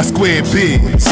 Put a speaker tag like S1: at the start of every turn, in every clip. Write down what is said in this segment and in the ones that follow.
S1: I square bigs.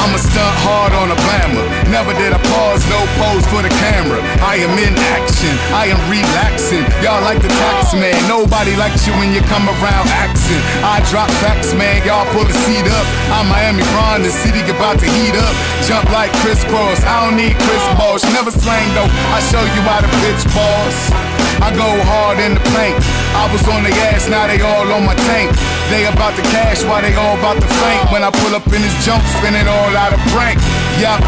S1: I'ma stunt hard on a blammer. Never did I pause, no pose for the camera. I am in action, I am relaxing. Y'all like the tax man. Nobody likes you when you come around accent. I drop facts, man. Y'all pull the seat up. I'm Miami Ron, the city about to heat up. Jump like crisscross. I don't need Chris Bosh. Never slang though. I show you how to pitch balls. I go hard in the paint. I was on the gas, now they all on my tank. They about the cash while they all about the flank. When I pull up in this jump, spin it all out of prank. Yup.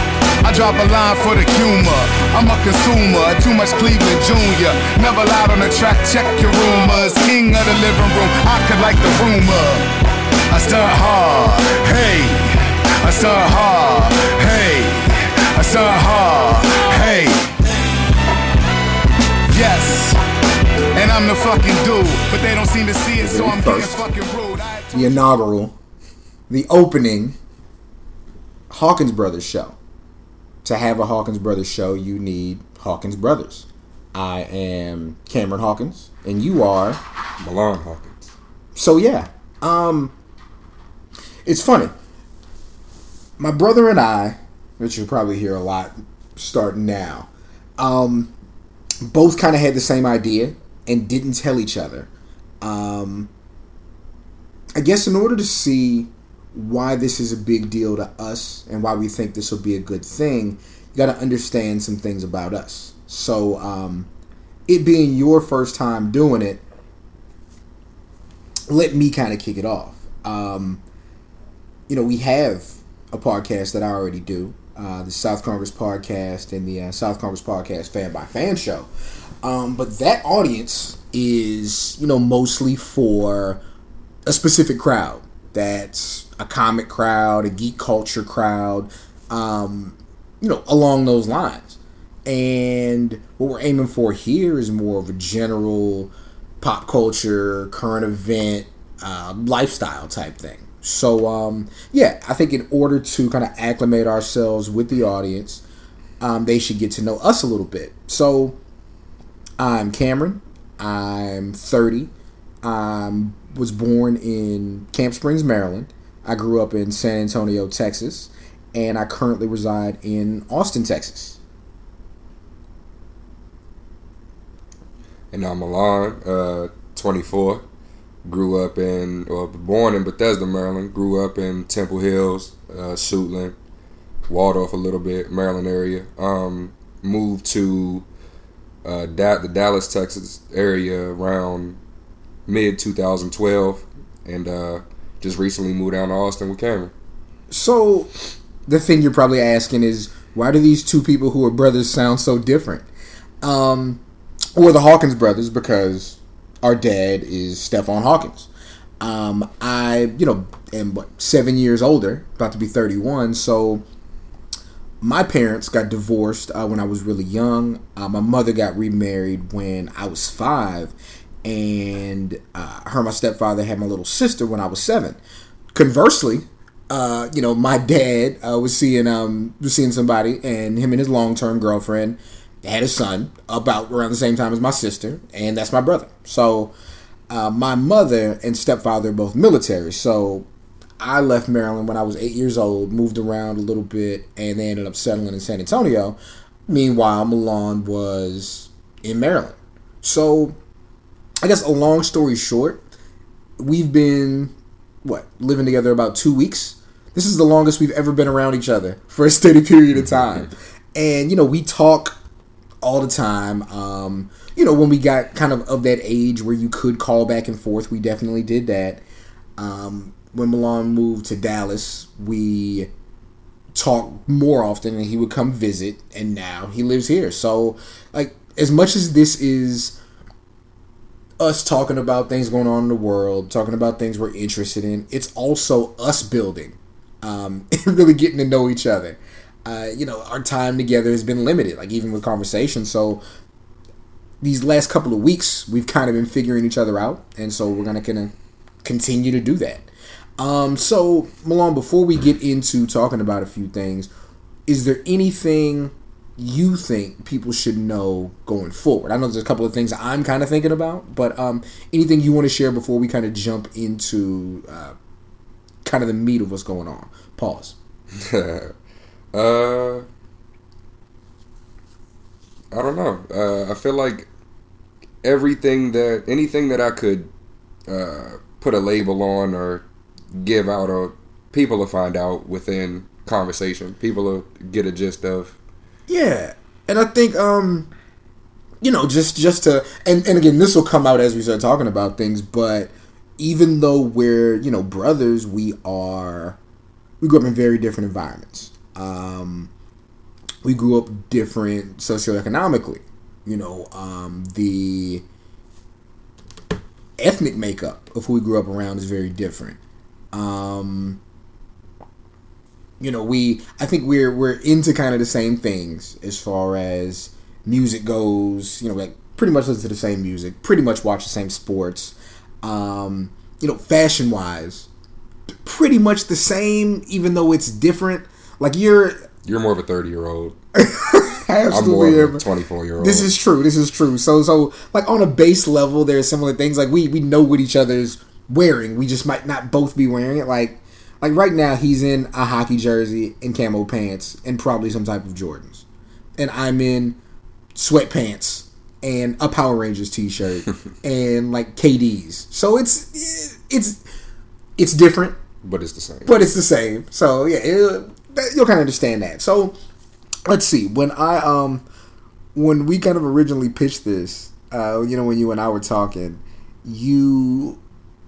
S1: I drop a line for the humor. I'm a consumer, too much Cleveland Junior. Never lied on the track, check your rumors. King of the living room, I could like the rumor. I start hard, hey. I start hard, hey. I start hard, hey. Yes. And I'm the fucking dude, but they don't seem to see it, so I'm getting fucking
S2: the inaugural, the opening Hawkins Brothers show. To have a Hawkins Brothers show, you need Hawkins Brothers. I am Cameron Hawkins, and you are.
S3: Milan Hawkins.
S2: So yeah, um, it's funny. My brother and I, which you'll probably hear a lot starting now, um, both kind of had the same idea and didn't tell each other. Um, I guess in order to see why this is a big deal to us and why we think this will be a good thing, you got to understand some things about us. So, um, it being your first time doing it, let me kind of kick it off. Um, you know, we have a podcast that I already do, uh, the South Congress podcast and the uh, South Congress podcast fan by fan show. Um, but that audience is, you know, mostly for a specific crowd. That's a comic crowd, a geek culture crowd, um, you know, along those lines. And what we're aiming for here is more of a general pop culture, current event, uh, lifestyle type thing. So, um, yeah, I think in order to kind of acclimate ourselves with the audience, um, they should get to know us a little bit. So, I'm Cameron. I'm 30. I was born in Camp Springs, Maryland. I grew up in San Antonio, Texas, and I currently reside in Austin, Texas.
S3: And I'm Milan, uh, 24. Grew up in, or born in Bethesda, Maryland. Grew up in Temple Hills, uh, Suitland, Waldorf a little bit, Maryland area. Um, moved to uh, da- the Dallas, Texas area around mid 2012, and uh, just recently moved down to Austin with Cameron.
S2: So, the thing you're probably asking is why do these two people who are brothers sound so different? Um, or the Hawkins brothers because our dad is Stephon Hawkins. Um, I, you know, am what seven years older, about to be 31. So my parents got divorced uh, when I was really young. Uh, my mother got remarried when I was five, and uh, her and my stepfather had my little sister when I was seven. Conversely, uh, you know, my dad uh, was seeing um was seeing somebody, and him and his long term girlfriend had a son about around the same time as my sister, and that's my brother. So, uh, my mother and stepfather are both military. So, I left Maryland when I was eight years old, moved around a little bit, and they ended up settling in San Antonio. Meanwhile, Milan was in Maryland. So, I guess a long story short, we've been what living together about two weeks. This is the longest we've ever been around each other for a steady period of time, and you know we talk all the time. Um, you know when we got kind of of that age where you could call back and forth, we definitely did that. Um, when Milan moved to Dallas, we talked more often, and he would come visit. And now he lives here. So, like as much as this is us talking about things going on in the world, talking about things we're interested in. It's also us building um, really getting to know each other. Uh, you know, our time together has been limited, like even with conversation. So these last couple of weeks, we've kind of been figuring each other out, and so we're gonna kind of continue to do that. Um, so Milan, before we get into talking about a few things, is there anything you think people should know going forward? I know there's a couple of things I'm kind of thinking about, but um, anything you want to share before we kind of jump into uh, kind of the meat of what's going on. Pause.
S3: uh, I don't know. Uh, I feel like everything that anything that I could uh, put a label on or give out, or people will find out within conversation. People will get a gist of.
S2: Yeah, and I think um, you know, just just to and and again, this will come out as we start talking about things, but even though we're you know brothers, we are we grew up in very different environments. Um, we grew up different socioeconomically. You know, um, the ethnic makeup of who we grew up around is very different. Um, you know, we I think we're we're into kind of the same things as far as music goes. You know, like pretty much listen to the same music, pretty much watch the same sports. Um, you know, fashion wise, pretty much the same, even though it's different. Like you're
S3: You're more of a thirty year old.
S2: absolutely
S3: I'm more of a twenty four year old.
S2: This is true. This is true. So so like on a base level, there are similar things. Like we we know what each other's wearing. We just might not both be wearing it. Like like right now, he's in a hockey jersey and camo pants and probably some type of Jordans, and I'm in sweatpants and a Power Rangers t-shirt and like KDs. So it's it's it's different
S3: but it's the same.
S2: but it's the same. So yeah, it, you'll kind of understand that. So let's see. When I um when we kind of originally pitched this, uh, you know, when you and I were talking, you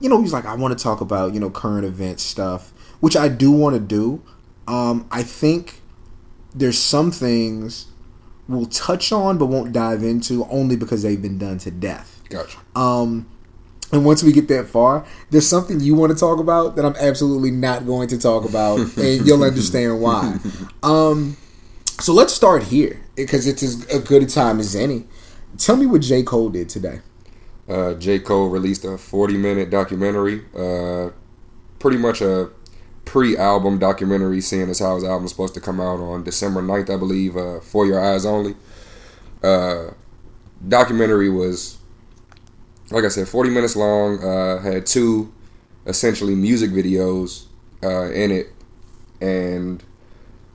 S2: you know, he's like, I want to talk about you know current event stuff, which I do want to do. Um, I think there's some things we'll touch on but won't dive into only because they've been done to death.
S3: Gotcha.
S2: Um, and once we get that far, there's something you want to talk about that I'm absolutely not going to talk about, and you'll understand why. Um, so let's start here because it's as a good a time as any. Tell me what J. Cole did today.
S3: Uh, J. Cole released a 40 minute documentary, uh, pretty much a pre album documentary, seeing as how his album's supposed to come out on December 9th, I believe, uh, For Your Eyes Only. Uh, documentary was, like I said, 40 minutes long, uh, had two essentially music videos uh, in it, and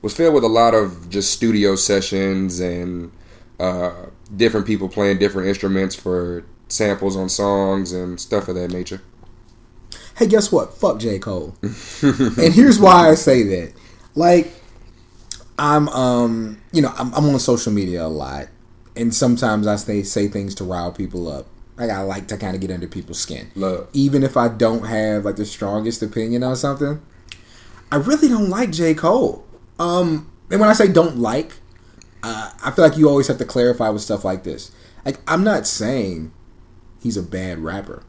S3: was filled with a lot of just studio sessions and uh, different people playing different instruments for samples on songs and stuff of that nature.
S2: Hey, guess what? Fuck J. Cole. and here's why I say that. Like, I'm um, you know, I'm, I'm on social media a lot, and sometimes I say say things to rile people up. Like I like to kind of get under people's skin.
S3: Love.
S2: even if I don't have like the strongest opinion on something, I really don't like J. Cole. Um, and when I say don't like, uh, I feel like you always have to clarify with stuff like this. Like, I'm not saying he's a bad rapper.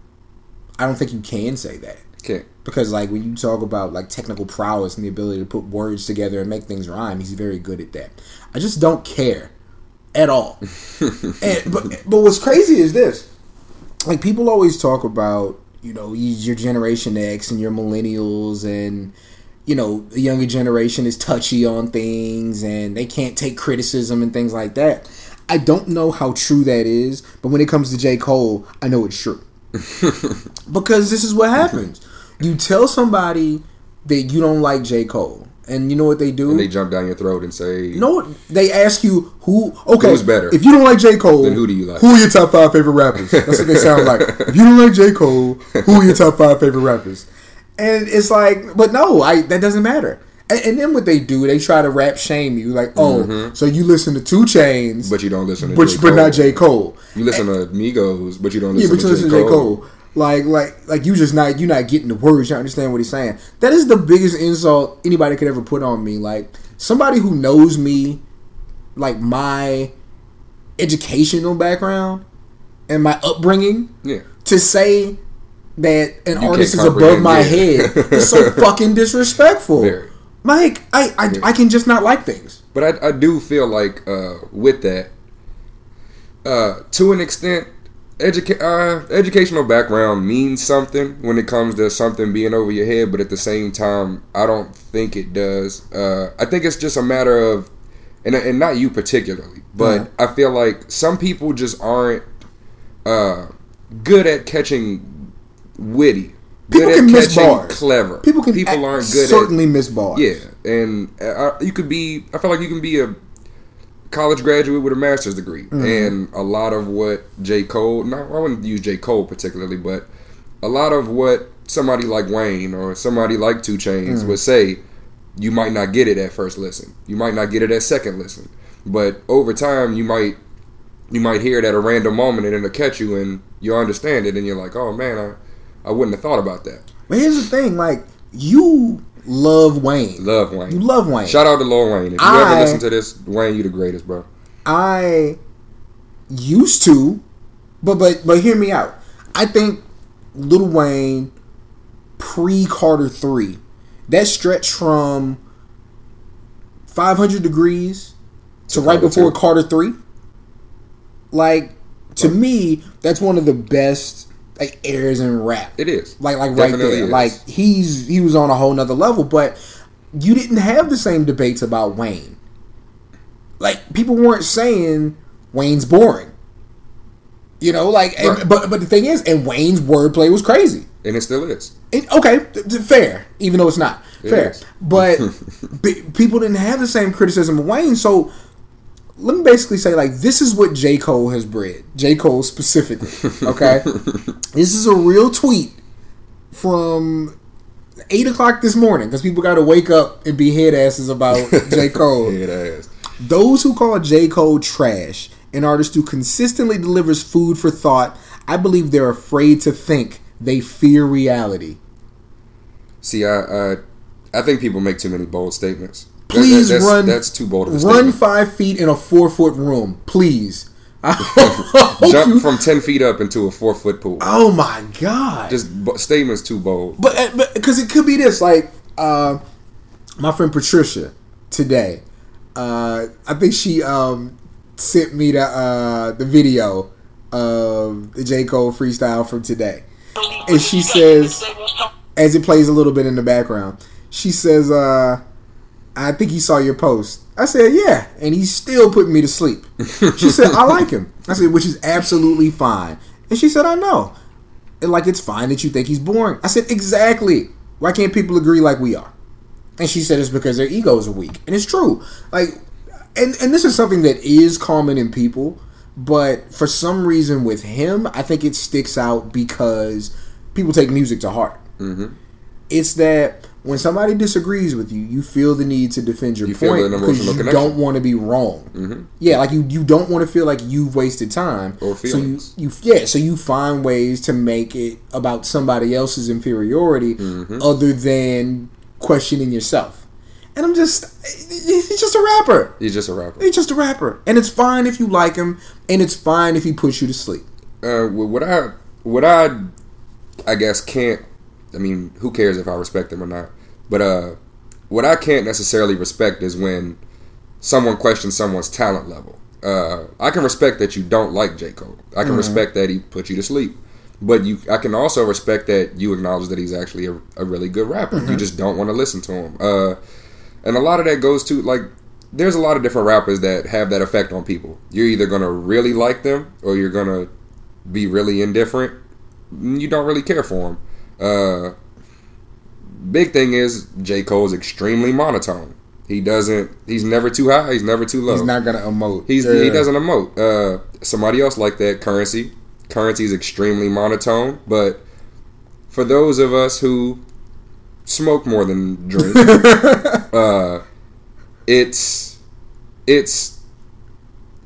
S2: I don't think you can say that
S3: Okay.
S2: because, like, when you talk about like technical prowess and the ability to put words together and make things rhyme, he's very good at that. I just don't care at all. and but but what's crazy is this like people always talk about you know your generation x and your millennials and you know the younger generation is touchy on things and they can't take criticism and things like that i don't know how true that is but when it comes to j cole i know it's true because this is what happens you tell somebody that you don't like j cole and you know what they do
S3: And they jump down your throat and say,
S2: you know? They ask you who. Okay,
S3: Who's better?
S2: If you don't like J Cole,
S3: Then who do you like?
S2: Who are your top five favorite rappers? That's what they sound like. If you don't like J Cole, who are your top five favorite rappers? And it's like, but no, I that doesn't matter. And, and then what they do, they try to rap shame you, like, oh, mm-hmm. so you listen to 2 Chainz,
S3: but you don't listen to
S2: but,
S3: J.
S2: but not J Cole.
S3: You listen to Migos, but you don't
S2: Yeah,
S3: listen
S2: but
S3: to
S2: you listen
S3: J.
S2: to J
S3: Cole.
S2: Cole. Like, like, like you just not you not getting the words. You don't understand what he's saying. That is the biggest insult anybody could ever put on me. Like somebody who knows me, like my educational background and my upbringing,
S3: Yeah.
S2: to say that an
S3: You
S2: artist is above my
S3: comprehend,
S2: head is so fucking disrespectful.
S3: Very.
S2: Mike, I, I I can just not like things.
S3: But I, I do feel like uh, with that, uh, to an extent, educa- uh, educational background means something when it comes to something being over your head. But at the same time, I don't think it does. Uh, I think it's just a matter of, and, and not you particularly, but
S2: Uh-huh.
S3: I feel like some people just aren't uh, good at catching witty
S2: People
S3: good
S2: can miss bars.
S3: clever.
S2: People can
S3: people aren't good
S2: certainly miss bars.
S3: yeah, and uh, you could be. I feel like you can be a college graduate with a master's degree,
S2: Mm-hmm.
S3: and a lot of what J Cole. No, I wouldn't use J Cole particularly, but a lot of what somebody like Wayne or somebody like 2 Chainz
S2: Mm.
S3: would say, you might not get it at first listen. You might not get it at second listen, but over time you might you might hear it at a random moment and it'll catch you and you'll understand it and you're like, oh man, I I wouldn't have thought about that.
S2: But here's the thing: like you love Wayne.
S3: Love Wayne.
S2: You love Wayne.
S3: Shout out to Lil Wayne. If you
S2: I-
S3: ever listen to this, Wayne, you the greatest, bro.
S2: I used to, but but but hear me out. I think Lil Wayne pre Carter three, that stretch from five hundred degrees to right before
S3: two.
S2: Carter three, like to me, that's one of the best like airs in rap.
S3: It is.
S2: Like like
S3: Definitely
S2: right there.
S3: is.
S2: Like he's he was on a whole nother level, but you didn't have the same debates about Wayne. Like people weren't saying Wayne's boring. You know, like and-
S3: Right.
S2: but but the thing is, and Wayne's wordplay was crazy.
S3: and it still is.
S2: It, okay, th- th- fair, even though it's not
S3: It
S2: fair.
S3: is.
S2: But b- people didn't have the same criticism of Wayne, so let me basically say like this is what J Cole has bred. J Cole specifically, okay. this is a real tweet from eight o'clock this morning because people got to wake up and be head asses about J Cole.
S3: It is.
S2: Those who call J. Cole trash, an artist who consistently delivers food for thought, I believe they're afraid to think. They fear reality.
S3: See, I, I I think people make too many bold statements. That- that-
S2: Please
S3: that's,
S2: run.
S3: That's too bold
S2: Run
S3: statement.
S2: five feet in a four foot room, please.
S3: Jump
S2: you-
S3: from ten feet up into a four foot pool.
S2: oh my god!
S3: Just statements too bold.
S2: But uh, but because it could be this, like uh, my friend Patricia today. Uh, I think she um, sent me the uh, the video of the J Cole freestyle from today, and she says, as it plays a little bit in the background, she says, uh, "I think he saw your post." I said, "Yeah," and he's still putting me to sleep. She said, "I like him." I said, "Which is absolutely fine," and she said, "I know." And like it's fine that you think he's boring. I said, exactly. Why can't people agree like we are? And she said it's because their egos are weak. And it's true. Like and and this is something that is common in people, but for some reason with him, I think it sticks out because people take music to heart.
S3: Mm-hmm.
S2: It's that when somebody disagrees with you, you feel the need to defend your
S3: You
S2: point because you
S3: connection.
S2: don't want to be wrong.
S3: Mhm.
S2: Yeah, like you, you don't want to feel like you've wasted time.
S3: Or
S2: So you,
S3: feelings.
S2: you yeah, so you find ways to make it about somebody else's inferiority
S3: Mm-hmm.
S2: other than questioning yourself. And I'm just he's just a rapper.
S3: He's just a rapper.
S2: He's just a rapper. And it's fine if you like him and it's fine if he puts you to sleep.
S3: Uh, what I what I I guess can't. I mean, who cares if I respect him or not? But uh, what I can't necessarily respect is when someone questions someone's talent level. Uh, I can respect that you don't like J Cole. I can respect that he put you to sleep. But you, I can also respect that you acknowledge that he's actually a, a really good rapper. You just don't want to listen to him. Uh, and a lot of that goes to like, there's a lot of different rappers that have that effect on people. You're either gonna really like them or you're gonna be really indifferent. You don't really care for them. Uh, big thing is J Cole's extremely monotone. He doesn't. He's never too high. He's never too low.
S2: He's not gonna emote.
S3: He's
S2: Yeah.
S3: he doesn't emote. Uh, somebody else like that, Curren$y. Curren$y is extremely monotone, but for those of us who smoke more than drink, uh, it's it's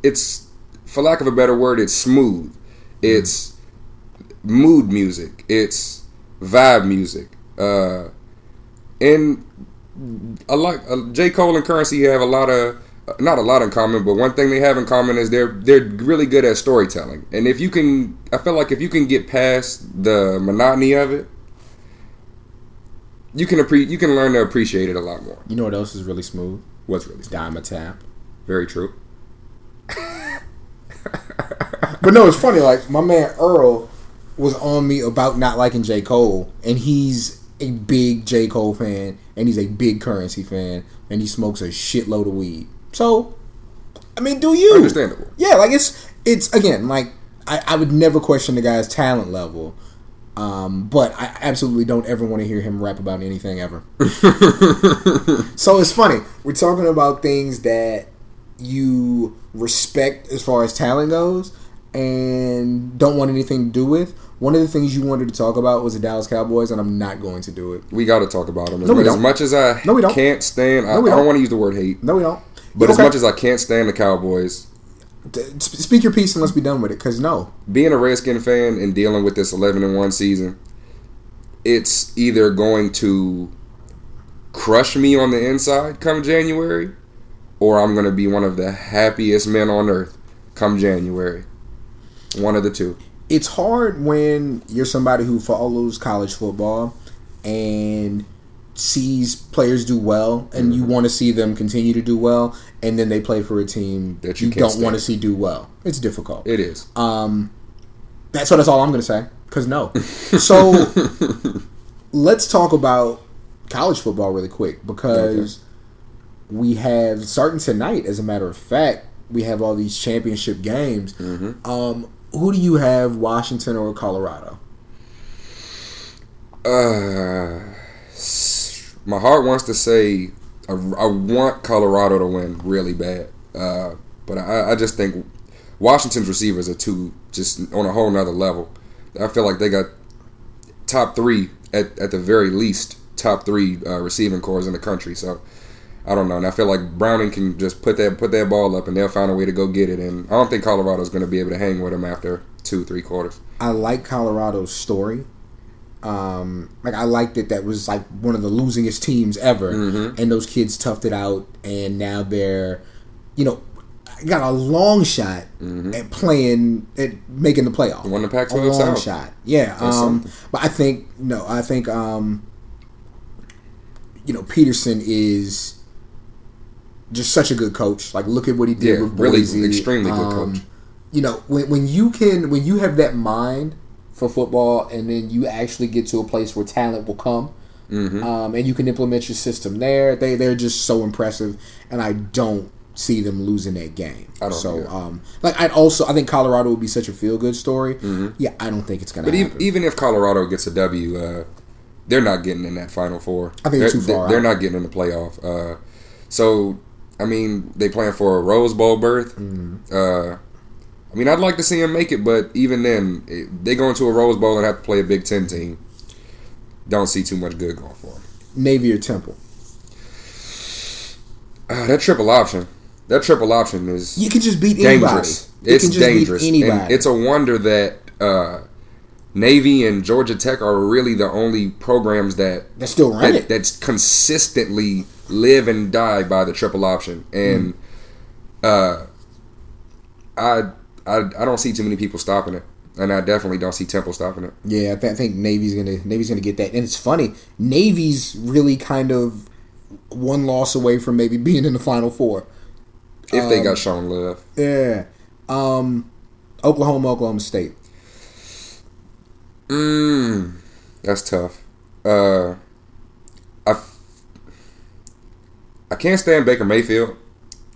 S3: it's for lack of a better word, it's smooth. It's mood music. It's vibe music. Uh, and a lot uh, J Cole and Curren$y have a lot of not a lot in common, but one thing they have in common is they're they're really good at storytelling. And if you can, I feel like if you can get past the monotony of it, you can appre- you can learn to appreciate it a lot more.
S2: You know what else is really smooth?
S3: What's really smooth.
S2: Dime a tap.
S3: very true.
S2: But no, it's funny. Like my man Earl was on me about not liking J Cole, and he's a big J Cole fan, and he's a big Curren$y fan, and he smokes a shitload of weed. So, I mean, do you?
S3: Understandable.
S2: Yeah, like it's it's again like I, I would never question the guy's talent level, Um, but I absolutely don't ever want to hear him rap about anything ever. so it's funny. We're talking about things that you respect as far as talent goes and don't want anything to do with. One of the things you wanted to talk about was the Dallas Cowboys, and I'm not going to do it.
S3: We got to talk about them. As,
S2: No, we
S3: as
S2: don't.
S3: much as I
S2: No, we don't.
S3: can't stand, I,
S2: No, we
S3: don't
S2: don't.
S3: want to use the word hate,
S2: No, we don't.
S3: but as much as I can't stand the Cowboys,
S2: speak your piece and let's be done with it. Because no,
S3: being a Redskin fan and dealing with this 11 and 1 season, it's either going to crush me on the inside come January, or I'm going to be one of the happiest men on earth come January. One of the two.
S2: It's hard when you're somebody who follows college football and sees players do well and you want to see them continue to do well and then they play for a team
S3: That you
S2: you, don't want to see do well. It's difficult.
S3: It is.
S2: um that's what that's all i'm gonna say because no. So let's talk about college football really quick because we have starting tonight as a matter of fact we have all these championship games.
S3: Mm-hmm.
S2: um who do you have washington or colorado
S3: Uh, my heart wants to say I, I want Colorado to win really bad, uh, but I, I just think Washington's receivers are too just on a whole nother level. I feel like they got top three at, at the very least top three uh, receiving cores in the country. So I don't know, and I feel like Browning can just put that put that ball up and they'll find a way to go get it. And I don't think Colorado's going to be able to hang with them after two three quarters.
S2: I like Colorado's story. Um, like I liked it. That was like one of the losingest teams ever,
S3: Mhm.
S2: and those kids toughed it out, and now they're, you know, got a long shot at playing at making the playoff.
S3: Won the
S2: a
S3: Pac-12
S2: long
S3: South.
S2: shot. Yeah. Um, but I think no. I think um, you know Petersen is just such a good coach. Like look at what he did
S3: Yeah,
S2: with
S3: really
S2: Boise.
S3: extremely good
S2: Um,
S3: coach.
S2: You know when when you can when you have that mind for football, and then you actually get to a place where talent will come.
S3: Mm-hmm.
S2: Um, and you can implement your system there. They they're just so impressive, and I don't see them losing that game.
S3: I don't
S2: so um, like I also I think Colorado would be such a feel good story. Yeah, I don't think it's gonna
S3: Mm-hmm. But
S2: happen.
S3: even, even if Colorado gets a W, uh, they're not getting in that Final Four.
S2: I think
S3: they're,
S2: too far
S3: They're not getting in the playoff. Uh, so, I mean, they plan for a Rose Bowl berth.
S2: Mm-hmm.
S3: Uh, I mean, I'd like to see them make it, but even then, it, they go into a Rose Bowl and have to play a Big Ten team. Don't see too much good going for them.
S2: Navy or Temple.
S3: Uh, that triple option, that triple option is
S2: You can just beat anybody.
S3: dangerous.
S2: You
S3: It's
S2: just beat
S3: dangerous,
S2: anybody.
S3: and it's a wonder that uh, Navy and Georgia Tech are really the only programs that
S2: still run
S3: that,
S2: it.
S3: that's consistently live and die by the triple option, and uh, I, I I don't see too many people stopping it, and I definitely don't see Temple stopping it.
S2: Yeah, I, th- I think Navy's gonna Navy's gonna get that, and it's funny. Navy's really kind of one loss away from maybe being in the Final Four.
S3: If they
S2: Um,
S3: got Sean Love,
S2: Yeah, um, Oklahoma, Oklahoma State.
S3: Mm, that's tough. Uh, I I can't stand Baker Mayfield.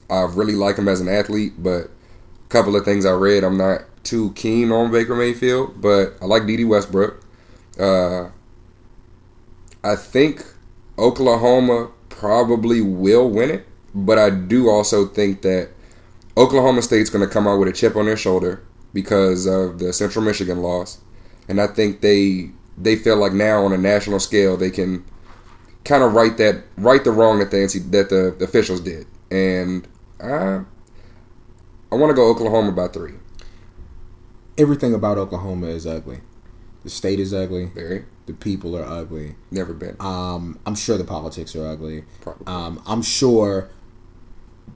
S3: I really like him as an athlete, but a couple of things I read, I'm not too keen on Baker Mayfield. But I like Dede Westbrook. Uh, I think Oklahoma probably will win it, but I do also think that Oklahoma State's going to come out with a chip on their shoulder because of the Central Michigan loss, and I think they they feel like now on a national scale they can kind of right that right the wrong that the NC, that the officials did, and I I want to go Oklahoma by three.
S2: Everything about Oklahoma is ugly. The state is ugly.
S3: Very
S2: The people are ugly.
S3: never been
S2: Um, I'm sure the politics are ugly.
S3: probably.
S2: Um, I'm sure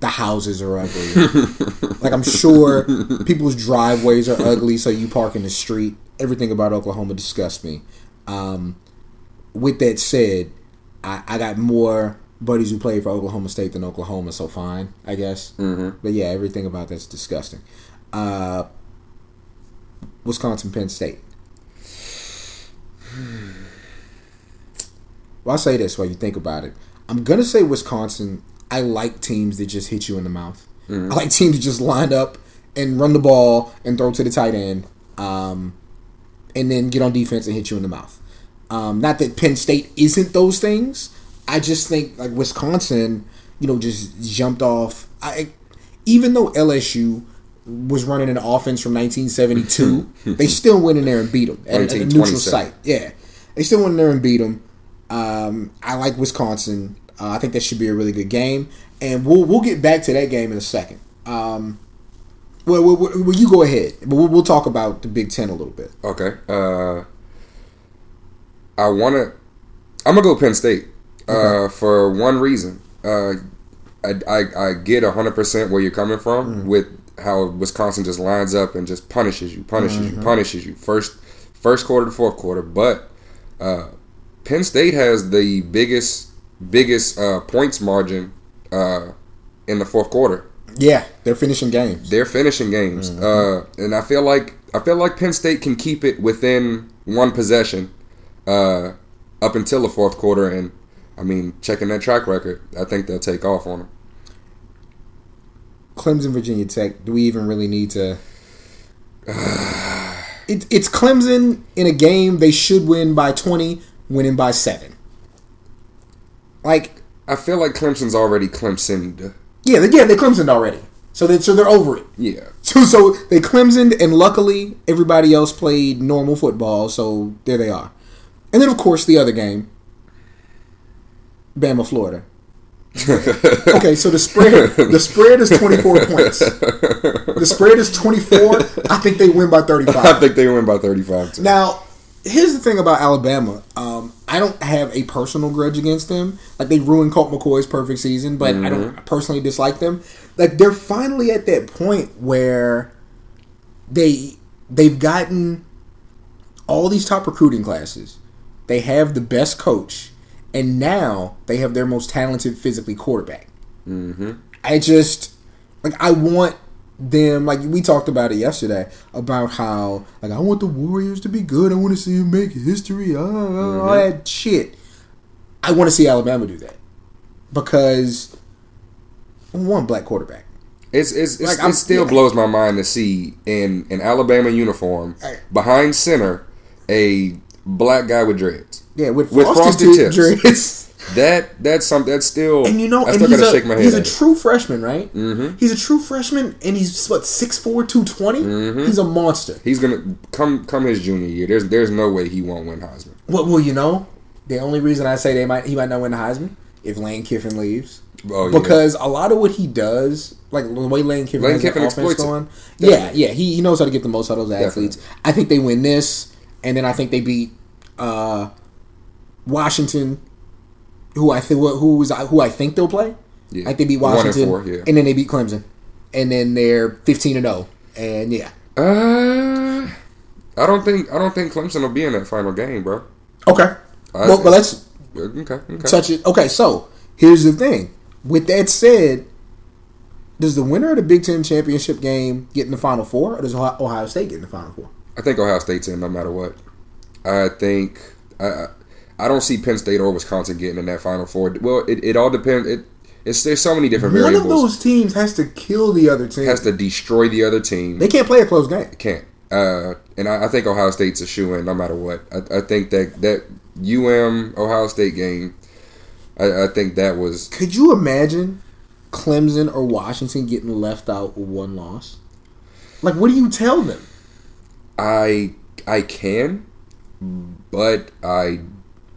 S2: the houses are ugly. like I'm sure people's driveways are ugly, so you park in the street. Everything about Oklahoma disgusts me. Um, with that said, I, I got more buddies who played for Oklahoma State than Oklahoma, so fine, I guess.
S3: hmm
S2: But yeah, everything about that's disgusting. Uh, Wisconsin, Penn State. Well, I'll say this while you think about it. I'm gonna say Wisconsin. I like teams that just hit you in the mouth. I like teams that just line up and run the ball and throw to the tight end. Um, and then get on defense and hit you in the mouth. Um, not that Penn State isn't those things. I just think like Wisconsin, you know, just jumped off. I even though LSU was running an offense from 1972, they still went in there and beat them at, at a neutral site. Yeah, they still went in there and beat them. Um, I like Wisconsin. Uh, I think that should be a really good game, and we'll we'll get back to that game in a second. Um, well, well, well, you go ahead, but we'll, we'll talk about the Big Ten a little bit.
S3: Okay. Uh, I want to. I'm gonna go Penn State. Uh, for one reason. Uh, I, I I get 100 percent where you're coming from with how Wisconsin just lines up and just punishes you, punishes you, punishes you. First first quarter to fourth quarter, but uh, Penn State has the biggest biggest uh, points margin uh, in the fourth quarter.
S2: Yeah, they're finishing games.
S3: They're finishing games, uh, and I feel like I feel like Penn State can keep it within one possession uh, up until the fourth quarter. And I mean, checking that track record, I think they'll take off on them.
S2: Clemson, Virginia Tech. Do we even really need to? it, it's Clemson in a game they should win by twenty, winning by seven. Like,
S3: I feel like Clemson's already Clemsoned.
S2: Yeah, they, yeah, they Clemsoned already, so they so they're over it.
S3: Yeah,
S2: So so they Clemsoned, and luckily everybody else played normal football, so there they are. And then of course the other game, Bama, Florida. okay, so the spread the spread is twenty four points. The spread is twenty four. I think they win by thirty five.
S3: I think they win by thirty-five.
S2: Now, here's the thing about Alabama. Um, I don't have a personal grudge against them. Like they ruined Colt McCoy's perfect season, but I don't personally dislike them. Like they're finally at that point where they they've gotten all these top recruiting classes. They have the best coach, and now they have their most talented physically quarterback.
S3: Mm-hmm.
S2: I just like I want them like we talked about it yesterday about how like I want the Warriors to be good. I want to see them make history. Uh, uh, All that shit. I want to see Alabama do that because one black quarterback.
S3: It's it's, it's
S2: Like,
S3: it still
S2: yeah.
S3: blows my mind to see in an Alabama uniform behind center a black guy with dreads.
S2: Yeah, with,
S3: With
S2: frosted,
S3: frosted
S2: tip- dreads.
S3: That that's something that's still
S2: And you know,
S3: I still
S2: he's
S3: gotta
S2: a,
S3: shake my head.
S2: he's a true freshman, right?
S3: Mhm.
S2: He's a true freshman, and he's what 6'4", 220?
S3: Mm-hmm.
S2: He's a monster.
S3: He's gonna come come his junior year. There's there's no way he won't win Heisman.
S2: Well, well, you know, the only reason I say they might he might not win the Heisman if Lane Kiffin leaves.
S3: Oh, yeah.
S2: because a lot of what he does, like the way Lane Kiffin
S3: Lane Kiffin
S2: the offense going, yeah, yeah, he, he knows how to get the most out of those athletes. I think they win this, and then I think they beat uh, Washington, who I think who is who I think they'll play.
S3: Yeah.
S2: Like they beat
S3: One and
S2: Washington,
S3: four, yeah.
S2: and then they beat Clemson, and then they're fifteen and zero, and yeah,
S3: Uh, I don't think I don't think Clemson will be in that final game, bro.
S2: okay.
S3: I-
S2: well, but let's
S3: Okay, okay.
S2: touch it. Okay, so here's the thing. With that said, does the winner of the Big Ten championship game get in the Final Four, or does Ohio Ohio State get in the Final Four?
S3: I think Ohio State's in no matter what. I think I I- don't see Penn State or Wisconsin getting in that Final Four. Well, it, it all depends. It it's there's so many different
S2: One
S3: variables.
S2: One of those teams has to kill the other team.
S3: has to destroy the other team.
S2: they can't play a close game.
S3: can't. Uh, and I, I think Ohio State's a shoe in no matter what. I, I think that that UM Ohio State game. I, I think that was
S2: Could you imagine Clemson or Washington getting left out with one loss? Like, what do you tell them?
S3: I I can, but I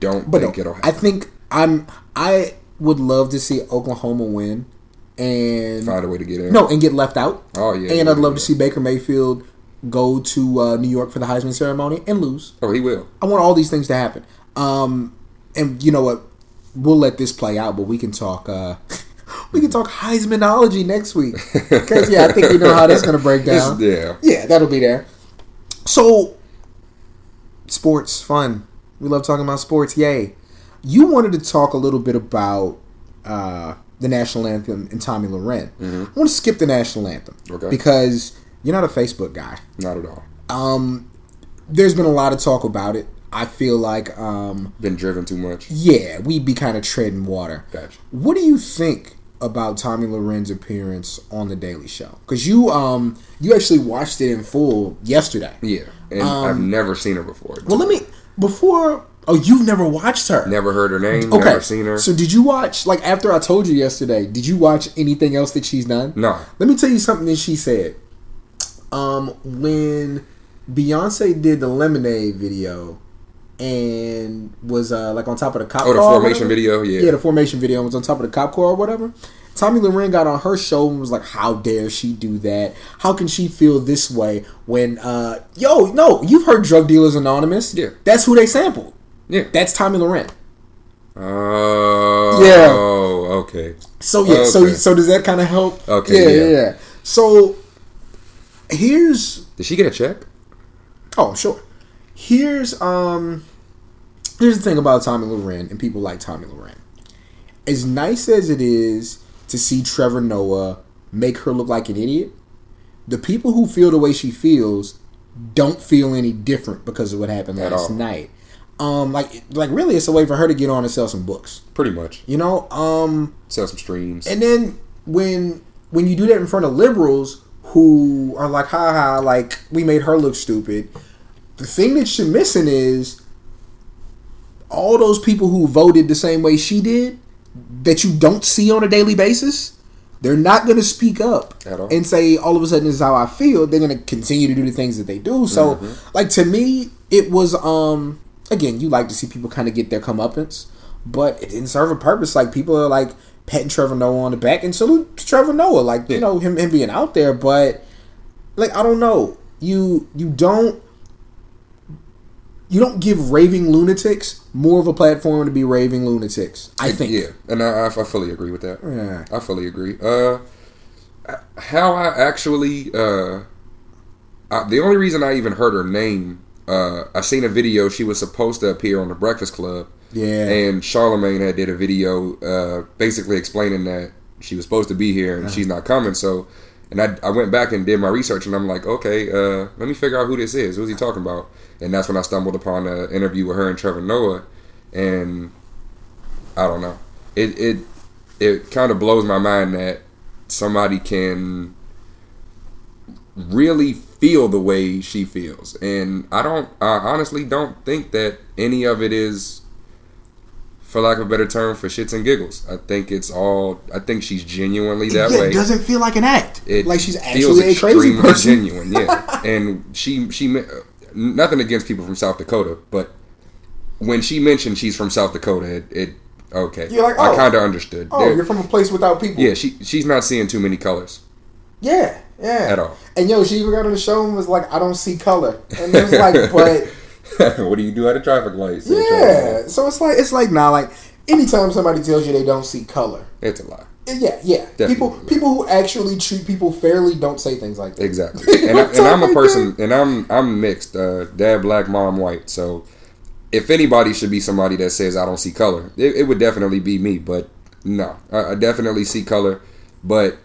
S3: don't
S2: But
S3: think it'll
S2: I think I'm. I would love to see Oklahoma win, and
S3: Find a way to get in.
S2: no, and get left out.
S3: Oh yeah.
S2: and
S3: yeah,
S2: I'd love
S3: yeah.
S2: to see Baker Mayfield go to uh, New York for the Heisman ceremony and lose.
S3: Oh, he will.
S2: I want all these things to happen. Um, and you know what? We'll let this play out, but we can talk. Uh, we can talk Heismanology next week because yeah, I think we know how that's going to break down.
S3: yeah.
S2: Yeah, that'll be there. So, sports fun. We love talking about sports. Yay! You wanted to talk a little bit about uh, the national anthem and Tomi Lahren. I want to skip the national anthem
S3: Okay.
S2: because you're not a Facebook guy.
S3: Not at all.
S2: Um, there's been a lot of talk about it. I feel like, um,
S3: Been driven too much.
S2: yeah, we'd be kind of treading water.
S3: Gotcha.
S2: What do you think about Tomi Lahren's appearance on the Daily Show? Because you um you actually watched it in full yesterday.
S3: Yeah, and I've never seen her before.
S2: Well, let me before. Oh, you've never watched her.
S3: Never heard her name.
S2: Okay.
S3: Never seen her.
S2: So did you watch like after I told you yesterday? Did you watch anything else that she's done?
S3: No.
S2: Let me tell you something that she said. Um, when Beyonce did the Lemonade video and was uh like on top of the cop
S3: Oh, the formation
S2: whatever?
S3: video. Yeah.
S2: Yeah, the formation video was on top of the cop car or whatever. Tomi Lahren got on her show and was like, "How dare she do that? How can she feel this way when uh yo no, you've heard Drug Dealers Anonymous?
S3: Yeah.
S2: that's who they sampled.
S3: yeah.
S2: That's Tomi Lahren.
S3: Oh.
S2: Yeah.
S3: Okay.
S2: So yeah, so
S3: Okay.
S2: so does that kind of help?
S3: Okay,
S2: yeah,
S3: yeah.
S2: yeah, yeah. So here's
S3: Did she get a check?
S2: oh sure. Here's um here's the thing about Tomi Lahren and people like Tomi Lahren. As nice as it is to see Trevor Noah make her look like an idiot, the people who feel the way she feels don't feel any different because of what happened
S3: At
S2: last
S3: all.
S2: night. Um, like, like really, it's a way for her to get on and sell some books.
S3: Pretty much.
S2: You know, um,
S3: Sell some streams.
S2: and then when when you do that in front of liberals who are like, ha ha, like we made her look stupid. The thing that you're missing is all those people who voted the same way she did that you don't see on a daily basis. They're not going to speak up
S3: At all.
S2: and say all of a sudden this is how I feel. They're going to continue to do the things that they do. So, like to me, it was um again you like to see people kind of get their comeuppance, but it didn't serve a purpose. Like people are like patting Trevor Noah on the back and salute Trevor Noah, like you know him him being out there, but like I don't know, you you don't you don't give raving lunatics more of a platform to be raving lunatics. I think.
S3: Yeah, and I, I, I fully agree with that.
S2: Yeah.
S3: I fully agree. Uh, how I actually uh, I, the only reason I even heard her name, uh, I seen a video. She was supposed to appear on the Breakfast Club.
S2: Yeah.
S3: And Charlemagne had did a video, uh, basically explaining that she was supposed to be here and she's not coming. So, and I, I went back and did my research, and I'm like, okay, uh, let me figure out who this is. Who's he talking about? And that's when I stumbled upon an interview with her and Trevor Noah, and I don't know. It it it kind of blows my mind that somebody can really feel the way she feels, and I don't. I honestly don't think that any of it is, for lack of a better term, for shits and giggles. I think it's all. I think she's genuinely that
S2: yeah,
S3: way.
S2: it doesn't feel like an act.
S3: It
S2: like she's
S3: feels
S2: actually a crazy
S3: extremely
S2: person.
S3: genuine, yeah. and she she nothing against people from South Dakota, but when she mentioned she's from South Dakota, it, it okay.
S2: You're like,
S3: I
S2: oh.
S3: kind of understood.
S2: Oh,
S3: There-
S2: you're from a place without people.
S3: yeah, she she's not seeing too many colors
S2: Yeah, yeah.
S3: at all.
S2: And yo, she even got on the show and was like, "I don't see color," and it was like, "But
S3: what do you do at a traffic light? Say
S2: yeah." So it's like it's like nah. Like anytime somebody tells you they don't see color,
S3: It's a lie.
S2: yeah, yeah.
S3: Definitely.
S2: People people who actually treat people fairly don't say things like that.
S3: Exactly. And, I, and I'm a person, and I'm I'm mixed. Uh, dad black, mom white. So if anybody should be somebody that says I don't see color, it, it would definitely be me. But no, I, I definitely see color. But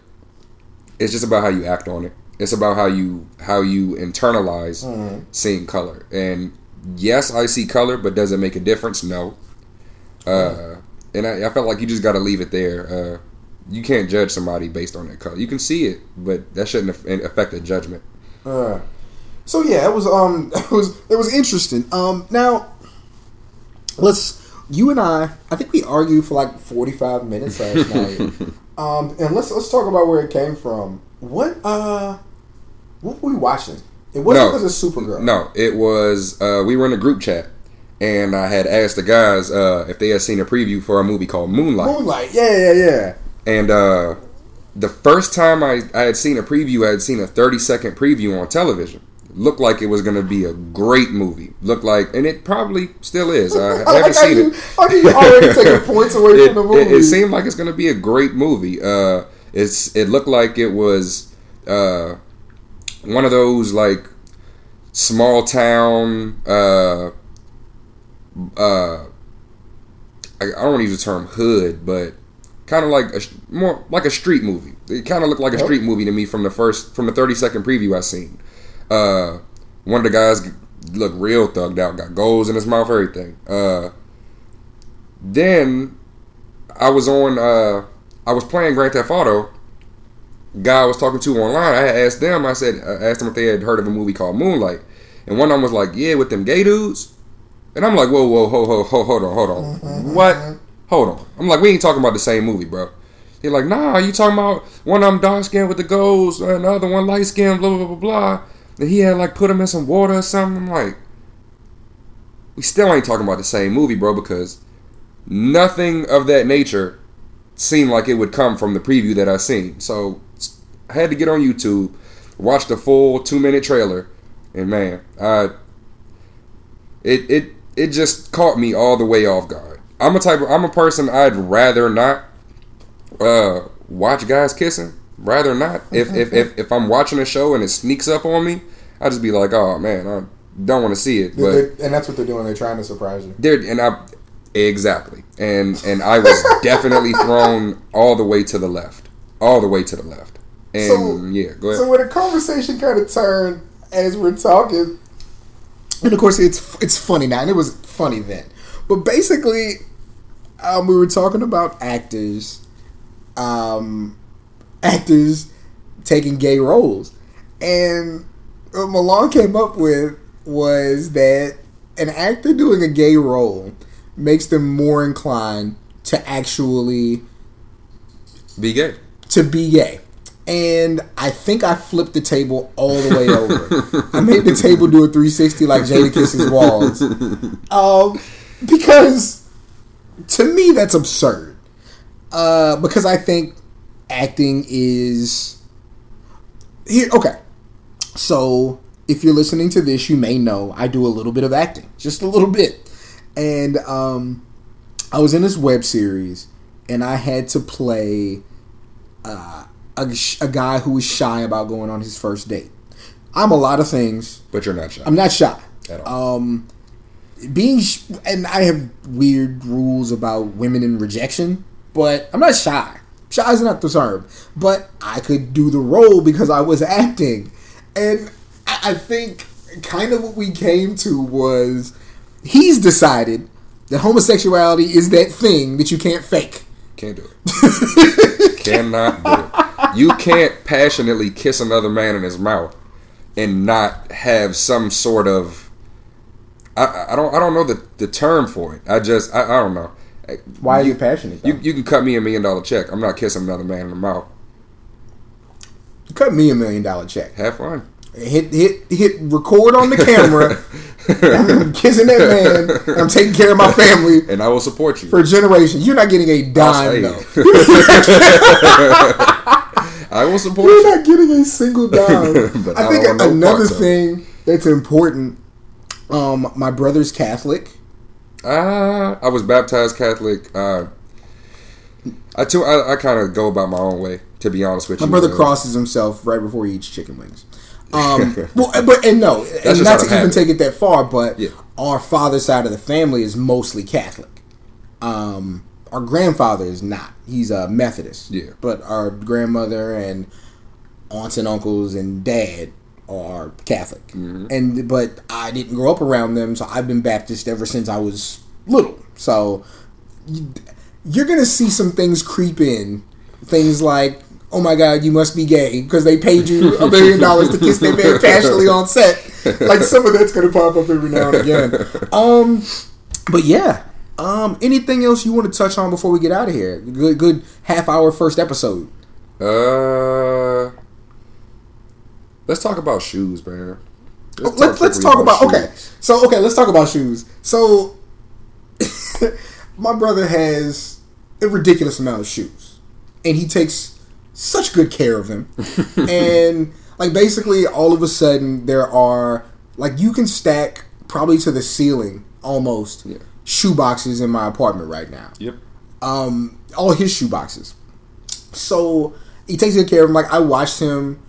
S3: it's just about how you act on it. It's about how you how you internalize seeing color. And yes, I see color, but does it make a difference? No. Uh, and I, I felt like you just got to leave it there. Uh, you can't judge somebody based on their color. You can see it, but that shouldn't affect the judgment.
S2: Uh, so yeah, it was um it was it was interesting. Um now let's you and I I think we argued for like forty five minutes last night. Um and let's let's talk about where it came from. What uh what were we watching? It wasn't
S3: No.
S2: because of Supergirl.
S3: No, it was uh, we were in a group chat, and I had asked the guys uh, if they had seen a preview for a movie called Moonlight.
S2: Moonlight. Yeah, yeah, yeah.
S3: And uh, the first time I, I had seen a preview, I had seen a 30 second preview on television. Looked like it was going to be a great movie. Looked like, and it probably still is. I, haven't seen
S2: you,
S3: it.
S2: how you already taking points away
S3: it,
S2: from the movie.
S3: it, it seemed like it's going to be a great movie. Uh, it's it looked like it was uh, one of those like small town. Uh, uh, I, I don't want to use the term hood, but kind of like a more like a street movie. It kind of looked like a street movie to me from the first from the thirty second preview I seen. Uh, one of the guys looked real thugged out, got goals in his mouth, everything. Uh, then I was on. Uh, I was playing Grand Theft Auto. Guy I was talking to online, I asked them. I said, I asked them if they had heard of a movie called Moonlight, and one of them was like, "Yeah, with them gay dudes." And I'm like, "Whoa, whoa, ho, ho, ho, hold on, hold on, mm-hmm. what? Mm-hmm. Hold on." I'm like, "We ain't talking about the same movie, bro." They're like, "Nah, you talking about one of them dark skinned with the goals, and the other one light skinned, blah blah blah blah." And he had like put him in some water or something. I'm like, we still ain't talking about the same movie, bro, because nothing of that nature seemed like it would come from the preview that I seen. So I had to get on YouTube, watch the full two minute trailer, and man, I it it it just caught me all the way off guard. I'm a type of I'm a person I'd rather not uh watch guys kissing. Rather not. If if, if if I'm watching a show and it sneaks up on me, I just be like, oh man, I don't want to see it. But
S2: and that's what they're doing. They're trying to surprise you.
S3: there and I exactly and and I was definitely thrown all the way to the left, all the way to the left. And
S2: So-
S3: yeah, go ahead.
S2: So when the conversation kind of turned as we're talking, and of course it's it's funny now, and it was funny then. But basically, um, we were talking about actors, um, actors taking gay roles, and what Milan came up with was that an actor doing a gay role makes them more inclined to actually
S3: Be gay.
S2: to be gay. And I think I flipped the table all the way over. I made the table do a 360 like Jadakiss's walls. Um, because to me, that's absurd. Uh, because I think acting is. Here, okay. So, if you're listening to this, you may know I do a little bit of acting, just a little bit. And um, I was in this web series, and I had to play uh, a, a guy who was shy about going on his first date. I'm a lot of things.
S3: But you're not shy.
S2: I'm not shy.
S3: At all.
S2: Um, being sh- and I have weird rules about women and rejection, but I'm not shy. Shy is not the term, but I could do the role because I was acting, and I, I think kind of what we came to was he's decided that homosexuality is that thing that you can't fake.
S3: Can't do it. Cannot do it. You can't passionately kiss another man in his mouth and not have some sort of I, I don't I don't know the, the term for it. I just I, I don't know.
S2: Why are you passionate?
S3: You you can cut me a million dollar check. I'm not kissing another man in the mouth.
S2: cut me a million dollar check.
S3: Have fun.
S2: hit hit hit record on the camera. I'm kissing that man. I'm taking care of my family
S3: And I will support you.
S2: for generations. You're not getting a dime though.
S3: I will support
S2: You're
S3: you.
S2: not getting a single dime. I
S3: I
S2: think
S3: no
S2: another thing that's important. Um, my brother's Catholic.
S3: Uh, I was baptized Catholic. Uh, I too I, I kind of go about my own way. To be honest with
S2: My
S3: you, My
S2: brother
S3: Uh,
S2: crosses himself right before he eats chicken wings. Um, well, but and no, and not to even
S3: habit.
S2: take it that far, but
S3: Yeah.
S2: our father's side of the family is mostly Catholic. Um, our grandfather is not; he's a Methodist.
S3: Yeah.
S2: but our grandmother and aunts and uncles and dad are Catholic.
S3: Mm-hmm.
S2: And but I didn't grow up around them, so I've been Baptist ever since I was little. So you're gonna see some things creep in, things like. Oh my God! You must be gay because they paid you a million dollars to kiss their man passionately on set. Like some of that's gonna pop up every now and again. Um, but yeah. Um, anything else you want to touch on before we get out of here? Good, good half hour first episode.
S3: Uh, let's talk about shoes, man.
S2: Oh, let's let's talk about okay. So okay, let's talk about shoes. So my brother has a ridiculous amount of shoes, and he takes such good care of them. and like basically, all of a sudden, there are like you can stack probably to the ceiling almost
S3: Yeah.
S2: shoe boxes in my apartment right now.
S3: Yep.
S2: um, all his shoe boxes. So he takes good care of him. Like I watched him,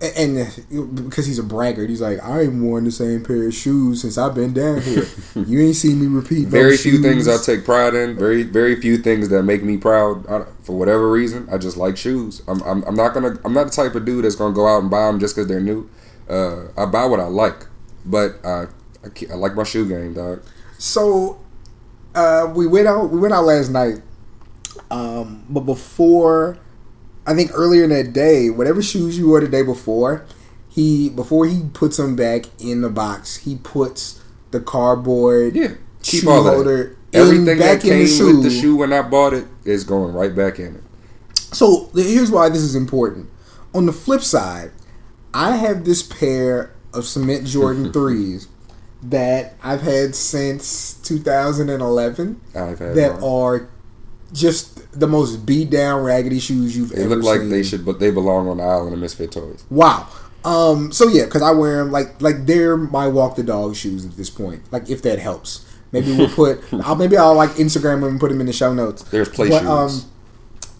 S2: and because he's a braggart, he's like, I ain't worn the same pair of shoes since I've been down here. you ain't seen me repeat.
S3: Very few things I take pride in. Very very few things that make me proud. I, for whatever reason, I just like shoes. I'm, I'm I'm not gonna I'm not the type of dude that's gonna go out and buy them just because they're new. Uh, I buy what I like, but I I, I like my shoe game, dog.
S2: So uh, we went out. We went out last night, Um, but before, I think earlier in that day, whatever shoes you wore the day before, he before he puts them back in the box, he puts the cardboard
S3: Yeah, keep
S2: shoe
S3: all that.
S2: holder in-
S3: Everything that
S2: in the
S3: came with the
S2: shoe.
S3: shoe when I bought it is going right back in it.
S2: So here's why this is important. On the flip side, I have this pair of cement Jordan threes that I've had since 2011
S3: I've had
S2: that
S3: mine.
S2: are just the most beat down raggedy shoes you've
S3: They
S2: ever They
S3: look like
S2: seen.
S3: they should, but they belong on the island of misfit toys.
S2: Wow. Um. So yeah, because I wear them like like they're my walk the dog shoes at this point. Like if that helps, maybe we'll put. I'll maybe I'll like Instagram them and put them in the show notes.
S3: There's play
S2: But,
S3: shoes.
S2: um,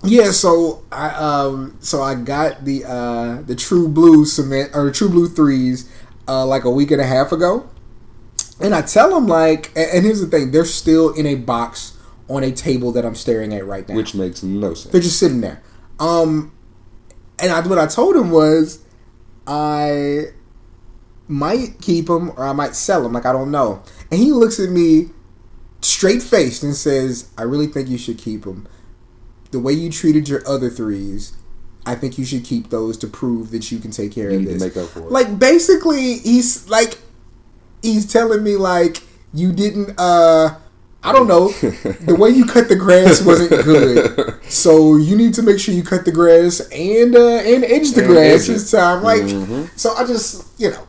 S2: Yeah, so I um so I got the uh the True Blue cement or True Blue threes uh like a week and a half ago, and I tell them like, and, and here's the thing, they're still in a box on a table that I'm staring at right now.
S3: which makes no sense.
S2: They're just sitting there. Um, and I, what I told him was, I might keep them or I might sell them. Like I don't know. And he looks at me straight faced and says, "I really think you should keep them. The way you treated your other threes, I think you should keep those to prove that you can take care
S3: You
S2: of this."
S3: make up for it.
S2: Like basically, he's like, he's telling me like you didn't. uh I don't know. the way you cut the grass wasn't good, so you need to make sure you cut the grass and uh, and edge the
S3: And
S2: grass
S3: edge
S2: this time. Like,
S3: Mhm.
S2: so I just you know,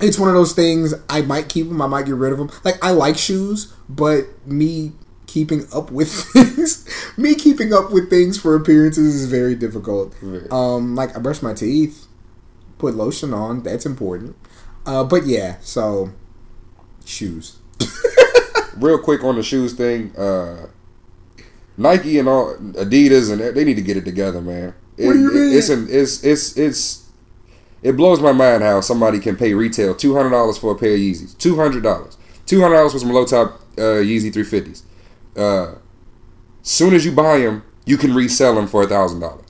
S2: it's one of those things. I might keep them. I might get rid of them. Like I like shoes, but me keeping up with things, me keeping up with things for appearances is very difficult.
S3: Very.
S2: Um, like I brush my teeth, put lotion on. That's important. Uh, but yeah, so shoes.
S3: Real quick on the shoes thing, uh, Nike and all Adidas and they need to get it together, man. It,
S2: What do you mean?
S3: It's an, it's it's it's it blows my mind how somebody can pay retail two hundred dollars for a pair of Yeezys. Two hundred dollars. Two hundred dollars for some low top uh, Yeezy three fifties. Uh, soon as you buy them, you can resell them for a thousand dollars.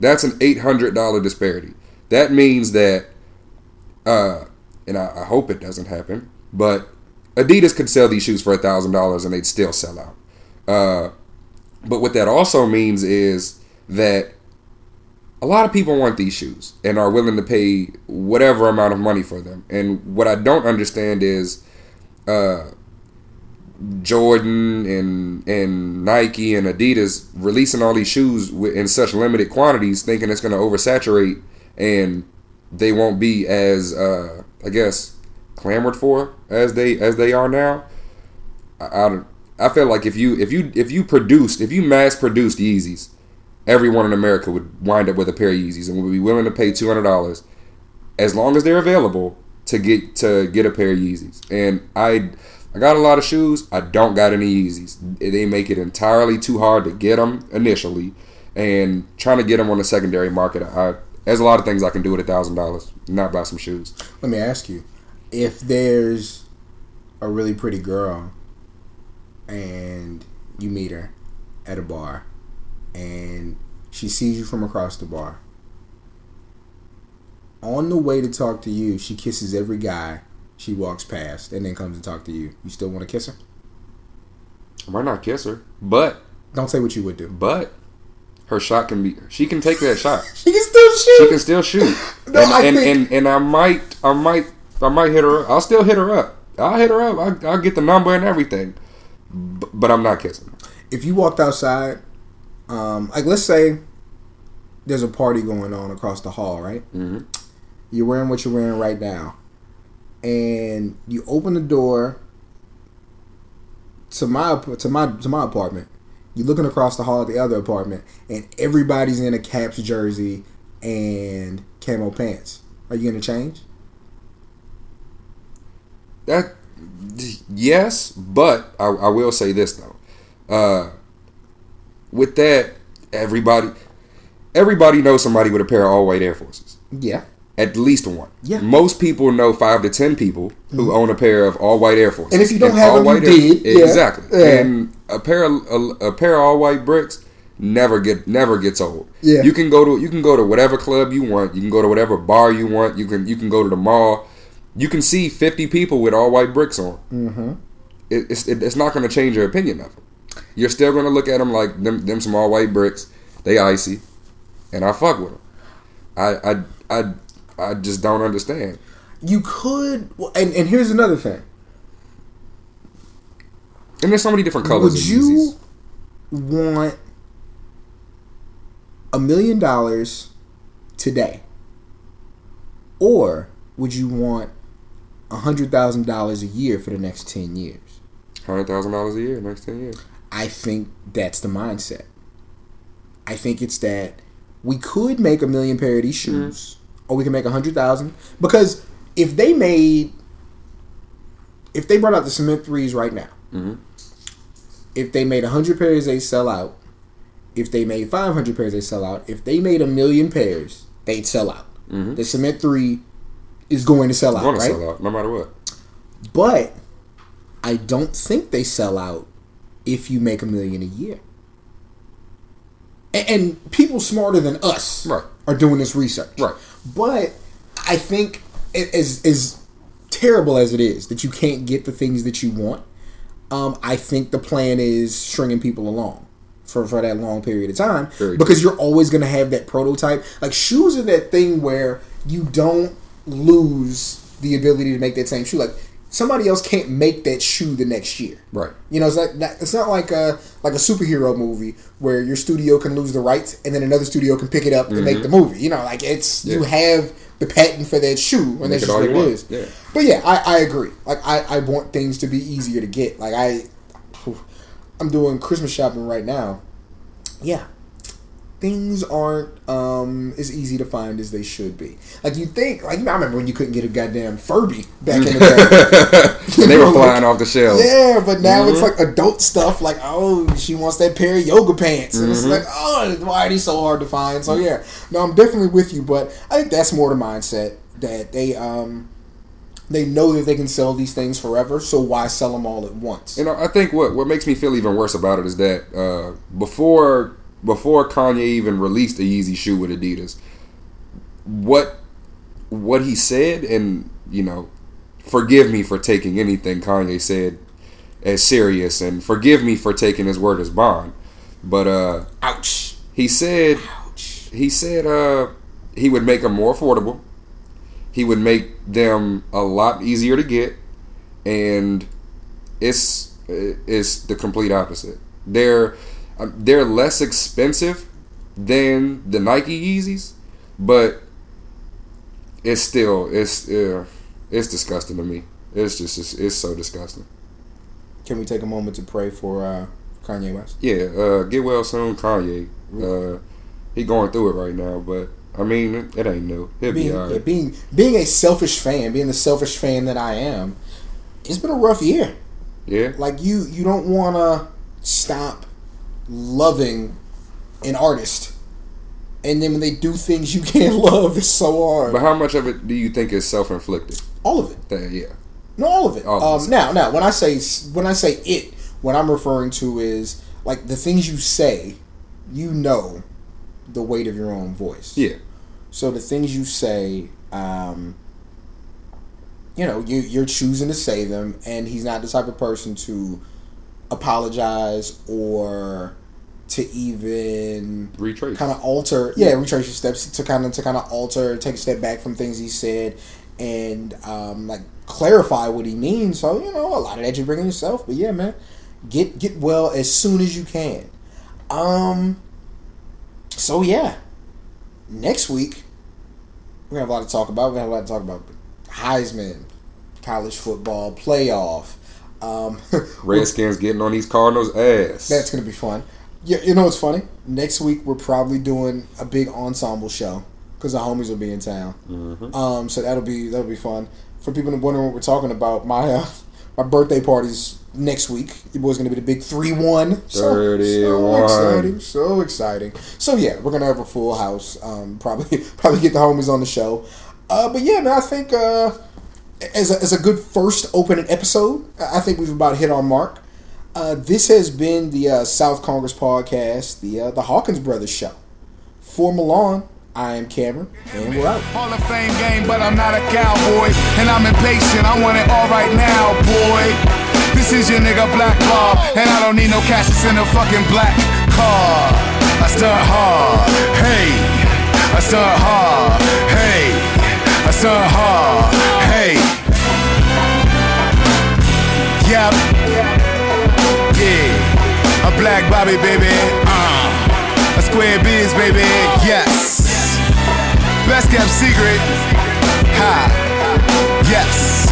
S3: That's an eight hundred dollar disparity. That means that, uh, and I, I hope it doesn't happen, but Adidas could sell these shoes for a thousand dollars and they'd still sell out. Uh, but what that also means is that a lot of people want these shoes and are willing to pay whatever amount of money for them. And what I don't understand is uh, Jordan and and Nike and Adidas releasing all these shoes in such limited quantities, thinking it's going to oversaturate and they won't be as uh, I guess clamored for as they as they are now. I, I I feel like if you if you if you produced if you mass produced Yeezys, everyone in America would wind up with a pair of Yeezys and would be willing to pay two hundred dollars as long as they're available to get to get a pair of Yeezys. And I I got a lot of shoes. I don't got any Yeezys. They make it entirely too hard to get them initially, and trying to get them on the secondary market. I there's a lot of things I can do with a thousand dollars, not buy some shoes.
S2: Let me ask you, if there's a really pretty girl and you meet her at a bar and she sees you from across the bar. On the way to talk to you, she kisses every guy she walks past and then comes and talk to you. You still want to kiss her?
S3: I might not kiss her, but
S2: Don't say what you would do.
S3: but her shot can be. She can take that shot.
S2: She can still shoot.
S3: She can still shoot.
S2: No,
S3: and,
S2: I
S3: and,
S2: think-
S3: and and I might I might I might hit her up. I'll still hit her up. I'll hit her up. I, I'll get the number and everything. B- but I'm not kissing.
S2: if you walked outside, um, like let's say there's a party going on across the hall, right?
S3: Mhm.
S2: You're wearing what you're wearing right now, and you open the door to my to my to my apartment. You're looking across the hall at the other apartment, and everybody's in a Caps jersey and camo pants. Are you gonna change?
S3: That yes, but I, I will say this though. Uh, with that, everybody everybody knows somebody with a pair of all white Air Forces.
S2: Yeah.
S3: At least one.
S2: Yeah.
S3: Most people know five to ten people who own a pair of all white Air Forces.
S2: And if you don't have them, you did. Yeah.
S3: Exactly.
S2: Yeah.
S3: And a pair of a, a pair of all white bricks never get never gets old.
S2: Yeah.
S3: You can go to you can go to whatever club you want. You can go to whatever bar you want. You can you can go to the mall. You can see fifty people with all white bricks on.
S2: Mm-hmm.
S3: It, it's it, it's not going to change your opinion of them. you're still gonna look at them like them, them small white bricks. They icy, and I fuck with them. I, I, I, I just don't understand.
S2: You could, and and here's another thing.
S3: And there's so many different colors.
S2: Would you want a million dollars today, or would you want hundred thousand dollars a year for the next ten years?
S3: hundred thousand dollars a year next ten years?
S2: I think that's the mindset. I think it's that we could make a million pair of these shoes, or we can make a hundred thousand. Because if they made, if they brought out the cement threes right now,
S3: Mhm.
S2: if they made a hundred pairs, they sell out. If they made five hundred pairs, they sell out. If they made a million pairs, they'd sell out.
S3: Mhm.
S2: The cement three is going to sell out,
S3: Going to
S2: right?
S3: sell out no matter what.
S2: But I don't think they sell out if you make a million a year. And, and people smarter than us
S3: Right.
S2: are doing this research.
S3: Right.
S2: But I think as as terrible as it is that you can't get the things that you want, um, I think the plan is stringing people along for, for that long period of time
S3: Very
S2: because you're always going to have that prototype. Like shoes are that thing where you don't lose the ability to make that same shoe. Like somebody else can't make that shoe the next year.
S3: Right.
S2: You know, it's like that, it's not like a like a superhero movie where your studio can lose the rights and then another studio can pick it up and make the movie. You know, like it's you
S3: Mm-hmm.
S2: Have the patent for that shoe and that's just what
S3: you
S2: it
S3: want.
S2: is.
S3: Yeah.
S2: But yeah, I, I agree. Like I, I want things to be easier to get. Like I I'm doing Christmas shopping right now. Yeah. Things aren't um, as easy to find as they should be. Like you think, like I remember when you couldn't get a goddamn Furby back in the day.
S3: And they were
S2: know,
S3: flying off the shelves.
S2: Yeah, but now it's
S3: Mm-hmm.
S2: like adult stuff. Like, oh, she wants that pair of yoga pants, and
S3: Mm-hmm.
S2: it's like, oh, why are these so hard to find? So yeah, no, I'm definitely with you, but I think that's more the mindset that they um they know that they can sell these things forever. So why sell them all at once?
S3: You know, I think what what makes me feel even worse about it is that uh, before before Kanye even released a Yeezy shoe with Adidas, what what he said, and you know, forgive me for taking anything Kanye said as serious, and forgive me for taking his word as bond, but uh,
S2: Ouch!
S3: he said
S2: Ouch!
S3: he said uh, he would make them more affordable. He would make them a lot easier to get, and it's it's the complete opposite. They're they're less expensive than the Nike Yeezys, but it's still it's uh, it's disgusting to me. It's just it's, it's so disgusting.
S2: Can we take a moment to pray for uh, Kanye West?
S3: Yeah, uh, get well soon, Kanye. Uh, he going through it right now, but I mean it, ain't new. He'll
S2: Being,
S3: be alright.
S2: yeah, being being a selfish fan, being the selfish fan that I am, it's been a rough year.
S3: Yeah,
S2: like you you don't want to stop loving an artist. And then when they do things you can't love it's so hard.
S3: But how much of it do you think is self inflicted?
S2: all of it.
S3: That yeah,
S2: no all of it.
S3: All of
S2: um,
S3: it.
S2: now now when i say when i say it what i'm referring to is like the things you say you know the weight of your own voice.
S3: Yeah,
S2: so the things you say, um, you know, you you're choosing to say them, and he's not the type of person to apologize or to even
S3: retrace.
S2: kind of alter. Yeah, retrace your steps to kind of to kind of alter, take a step back from things he said, and um, like clarify what he means. So you know, a lot of that you bring in yourself. But yeah, man, get get well as soon as you can. Um. So yeah, next week we're gonna have a lot to talk about. We're gonna have a lot to talk about Heisman, college football, playoff. Um,
S3: Redskins getting on these Cardinals' ass.
S2: that's gonna be fun. Yeah, you know what's funny? Next week we're probably doing a big ensemble show because the homies will be in town.
S3: Mhm.
S2: Um, so that'll be that'll be fun for people wondering what we're talking about. My uh, my birthday party's next week. Your boy's gonna be the big three one. So, so exciting, so exciting. So yeah, we're gonna have a full house. Um, probably probably get the homies on the show. Uh, but yeah, man, I think uh, as a, as a good first opening episode, I think we've about hit our mark. Uh, this has been the uh, South Congress podcast, the uh, the Hawkins Brothers show. For Milan, I am Cameron, and we're out.
S1: Hall of Fame game, but I'm not a cowboy. And I'm impatient, I want it all right now, boy. This is your nigga Black Bob, and I don't need no cash, it's in a fucking black car. I start hard, hey. I start hard, hey. I start hard, hey. Yep. Black Bobby, baby. Uh, a square beans, baby. Yes. Best kept secret. Ha. Yes.